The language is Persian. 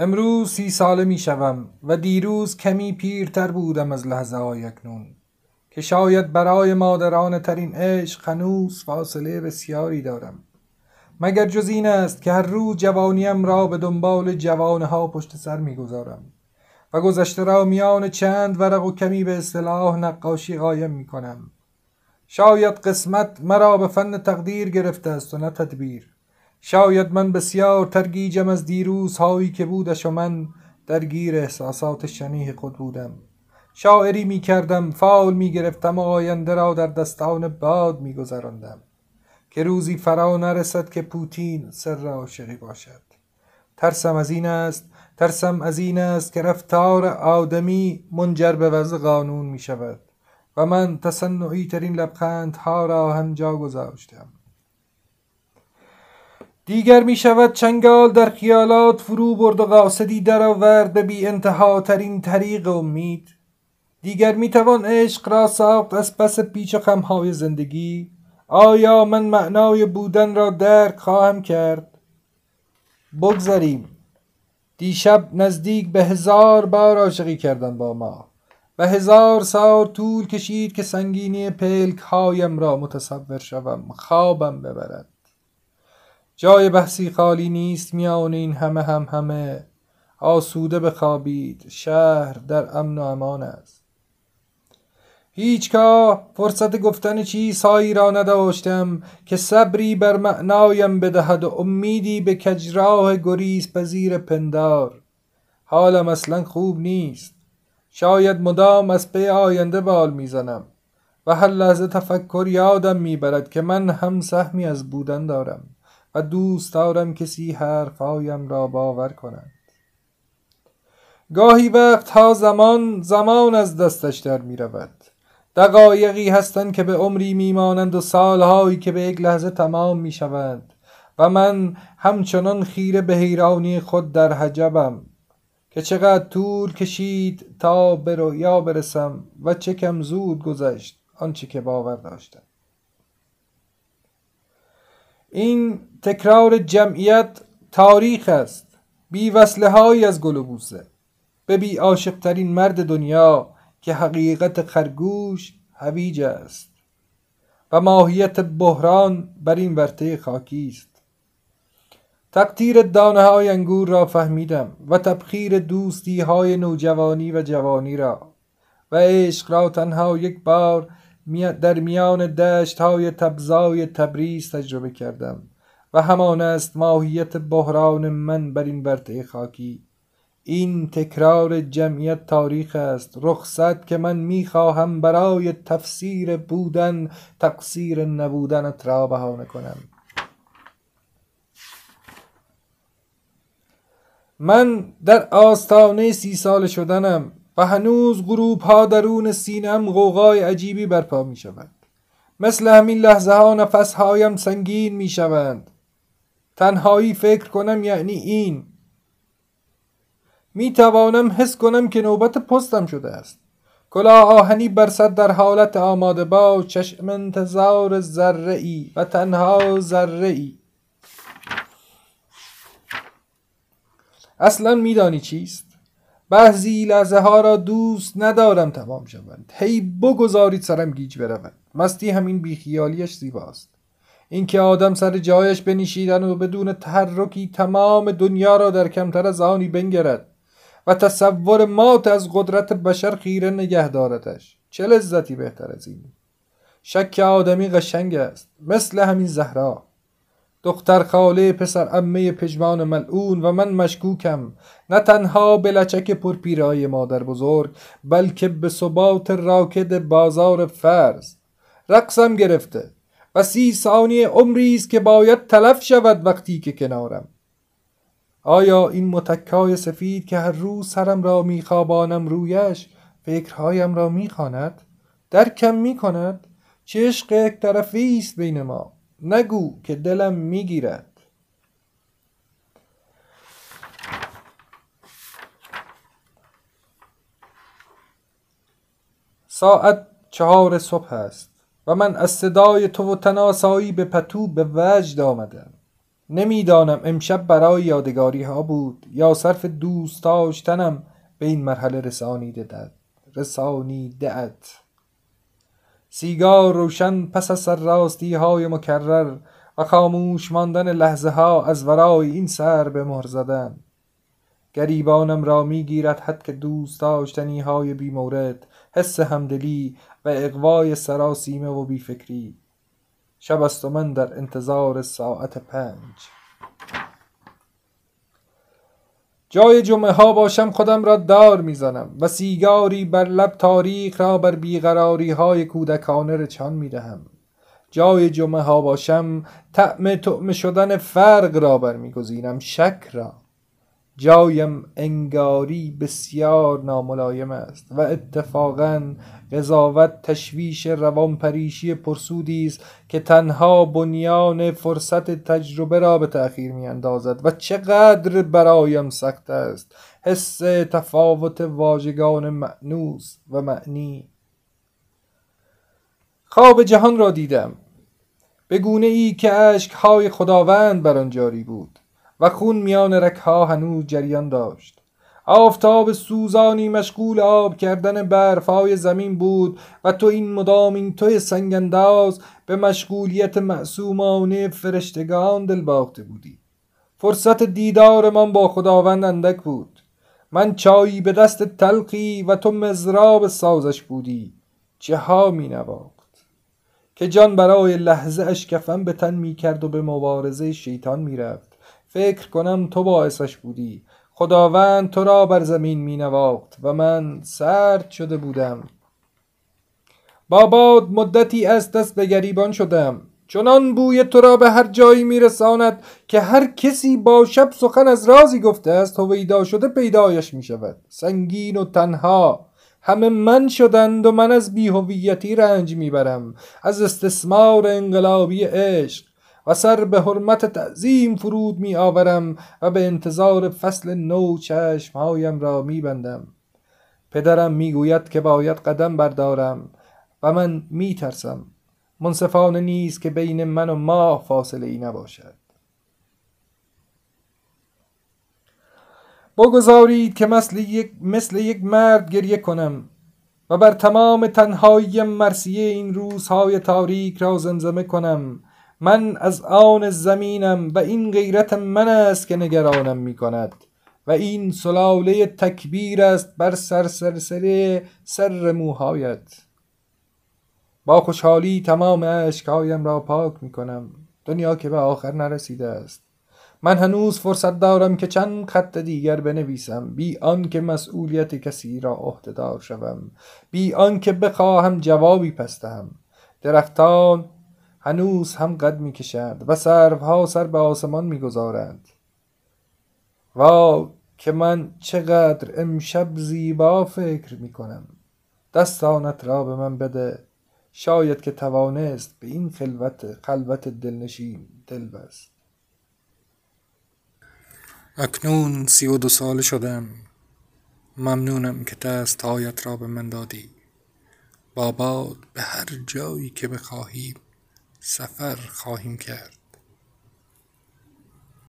امروز سی ساله می شوم و دیروز کمی پیرتر بودم از لحظه های اکنون که شاید برای مادران ترین عشق هنوز فاصله بسیاری دارم. مگر جز این است که هر روز جوانیم را به دنبال جوانها پشت سر می‌گذارم و گذشته را میان چند ورق و کمی به اصطلاح نقاشی قایم می کنم. شاید قسمت مرا به فن تقدیر گرفته است و نه تدبیر. شاید من بسیار ترگیجم از دیروزهایی که بودش و من درگیر احساسات شنیه خود بودم. شاعری می کردم فال می گرفتم و آینده را در دستان باد می گذراندم. که روزی فرا نرسد که پوتین سر عاشقی باشد. ترسم از این است ترسم از این است که رفتار آدمی منجر به وضع قانون می شود. و من تصنعی ترین لبخندها را همجا گذاشتم. دیگر می شود چنگال در خیالات فرو برد و قاصدی درآورد به بی انتها ترین طریق امید. دیگر می توان عشق را ساخت از پس پیچ و خمهای زندگی. آیا من معنای بودن را درک خواهم کرد؟ بگذاریم دیشب نزدیک به هزار بار عاشقی کردن با ما. و هزار سال طول کشید که سنگینی پلک هایم را متصور شوم خوابم ببرد. جای بحثی خالی نیست میان این همه هم همه. آسوده بخوابید شهر در امن و امان است. هیچگاه فرصت گفتن چیزهایی را نداشتم که صبری بر معنایم بدهد و امیدی به کجراه گریز پذیر پندار. حالم اصلا خوب نیست. شاید مدام از پی آینده بال می‌زنم و هر لحظه تفکر یادم می‌برد که من هم سهمی از بودن دارم. و دوست دارم کسی حرفهایم را باور کند. گاهی وقتها زمان زمان از دستش در می رود. دقایقی هستند که به عمری میمانند و سالهایی که به یک لحظه تمام می شوند و من همچنان خیره به حیرانی خود در حجبم که چقدر طول کشید تا به رویا برسم و چه کم زود گذشت آنچه که باور داشتم. این تکرار جمعیت تاریخ است. بی وصله از گل و بوسه. به بی عاشق ترین مرد دنیا که حقیقت خرگوش هویج است. و ماهیت بحران بر این ورطه خاکی است. تقطیر دانه های انگور را فهمیدم و تبخیر دوستی های نوجوانی و جوانی را. و عشق را تنها یک بار در میان دشت های تبزای تبریز تجربه کردم. و همان است ماهیت بحران من بر این ورطه خاکی. این تکرار جمعیت تاریخ است رخصت که من می‌خواهم برای تفسیر بودن تقصیر نبودنت را بهانه کنم. من در آستانه سی سال شدنم و هنوز غروب ها درون سینم غوغای عجیبی برپا می شود مثل همین لحظه ها نفس هایم سنگین می شوند تنهایی فکر کنم یعنی این. می توانم حس کنم که نوبت پستم شده است. کلاه آهنی بر در حالت آماده با چشم انتظار ذره ای و تنها ذره ای اصلا میدانی چیست؟ بعضی لحظه ها را دوست ندارم تمام شوند. هی بگذارید سرم گیج برود. مستی همین بیخیالیش زیباست. اینکه آدم سر جایش بنشیدن و بدون تحرکی تمام دنیا را در کمتر از آنی بنگرد و تصور مات از قدرت بشر خیره نگه دارتش چه لذتی بهتر از این؟ شک آدمی قشنگ است مثل همین زهرا. دختر خاله پسر امه پژمان ملعون و من مشکوکم. نه تنها به لچک پرپیرای مادر بزرگ بلکه به ثبات راکد بازار فرض. رقصم گرفته و سی ثانیه عمری است که باید تلف شود وقتی که کنارم. آیا این متکای سفید که هر روز سرم را میخوابانم رویش فکرهایم را می‌خواند؟ درکم می‌کند؟ چه عشق یک طرفی است بین ما؟ نگو که دلم می‌گیرد. ساعت چهار صبح است. و من از صدای تو و تناسایی به پتو به وجد آمدم. نمی‌دانم امشب برای یادگاری ها بود یا صرف دوست داشتنم به این مرحله رسانیده دد رسانیده سیگار روشن پس از سرراستی های مکرر و خاموش ماندن لحظه ها از ورای این سر به مهر زدن گریبانم را می‌گیرد حد که دوست داشتنی های بی مورد حس همدلی و اقوای سراسیمه و بیفکری. شب است و من در انتظار ساعت پنج. جای جمعه ها باشم خودم را دار می‌زنم و سیگاری بر لب تاریخ را بر بیقراری های کودکانه رچان می‌دهم. جای جمعه ها باشم طعم طعم شدن فرق را برمیگزینم شک را. جایم انگاری بسیار ناملایم است و اتفاقا قضاوت تشویش روانپریشی پرسودی است که تنها بنیان فرصت تجربه را به تأخیر میاندازد و چقدر برایم سخت است. حس تفاوت واژگان معنوس و معنی. خواب جهان را دیدم. به گونه ای که اشکهای خداوند بر آن جاری بود. و خون میان رکها هنوز جریان داشت. آفتاب سوزانی مشغول آب کردن برفهای زمین بود و تو این مدام این توی سنگنداز به مشغولیت معصومانه فرشتگان دل باخته بودی. فرصت دیدارمان با خداوند اندک بود. من چایی به دست تلقی و تو مزراب سازش بودی. چه ها می نواخت؟ که جان برای لحظه اش کفن به تن می کرد و به مبارزه شیطان می رفت. فکر کنم تو باعثش بودی. خداوند تو را بر زمین می نواخت و من سرد شده بودم. باباد مدتی از دست به گریبان شدم. چنان بوی تو را به هر جایی میرساند که هر کسی با شب سخن از رازی گفته است هویدا شده پیدایش می شود سنگین و تنها. همه من شدند و من از بیهویتی رنج می‌برم. از استثمار انقلابی عشق. و سر به حرمت تعظیم فرود می آورم و به انتظار فصل نو چشمهایم را می بندم پدرم می گوید که باید قدم بردارم و من می ترسم منصفانه نیست که بین من و ماه فاصله ای نباشد. بگذارید که مثل یک, مثل یک مرد گریه کنم و بر تمام تنهایی مرسیه این روزهای تاریک را زمزمه کنم من از آن زمینم و این غیرت من است که نگرانم می کند و این سلاله تکبیر است بر سر سر موهایت. با خوشحالی تمام اشکهایم را پاک می کنم دنیا که به آخر نرسیده است. من هنوز فرصت دارم که چند خط دیگر بنویسم. بی آنکه مسئولیت کسی را عهدهدار شوم. بی آنکه بخواهم جوابی پس دهم درختان هنوز هم قد می‌کشند و سروها سر به آسمان می‌گذارند. وا که من چقدر امشب زیبا فکر می‌کنم. دستانت را به من بده. شاید که توانست به این خلوت خلوت دلنشین دل بست. اکنون سی و دو سال شدم. ممنونم که دستهایت را به من دادی. باباد به هر جایی که بخواهیم سفر خواهیم کرد.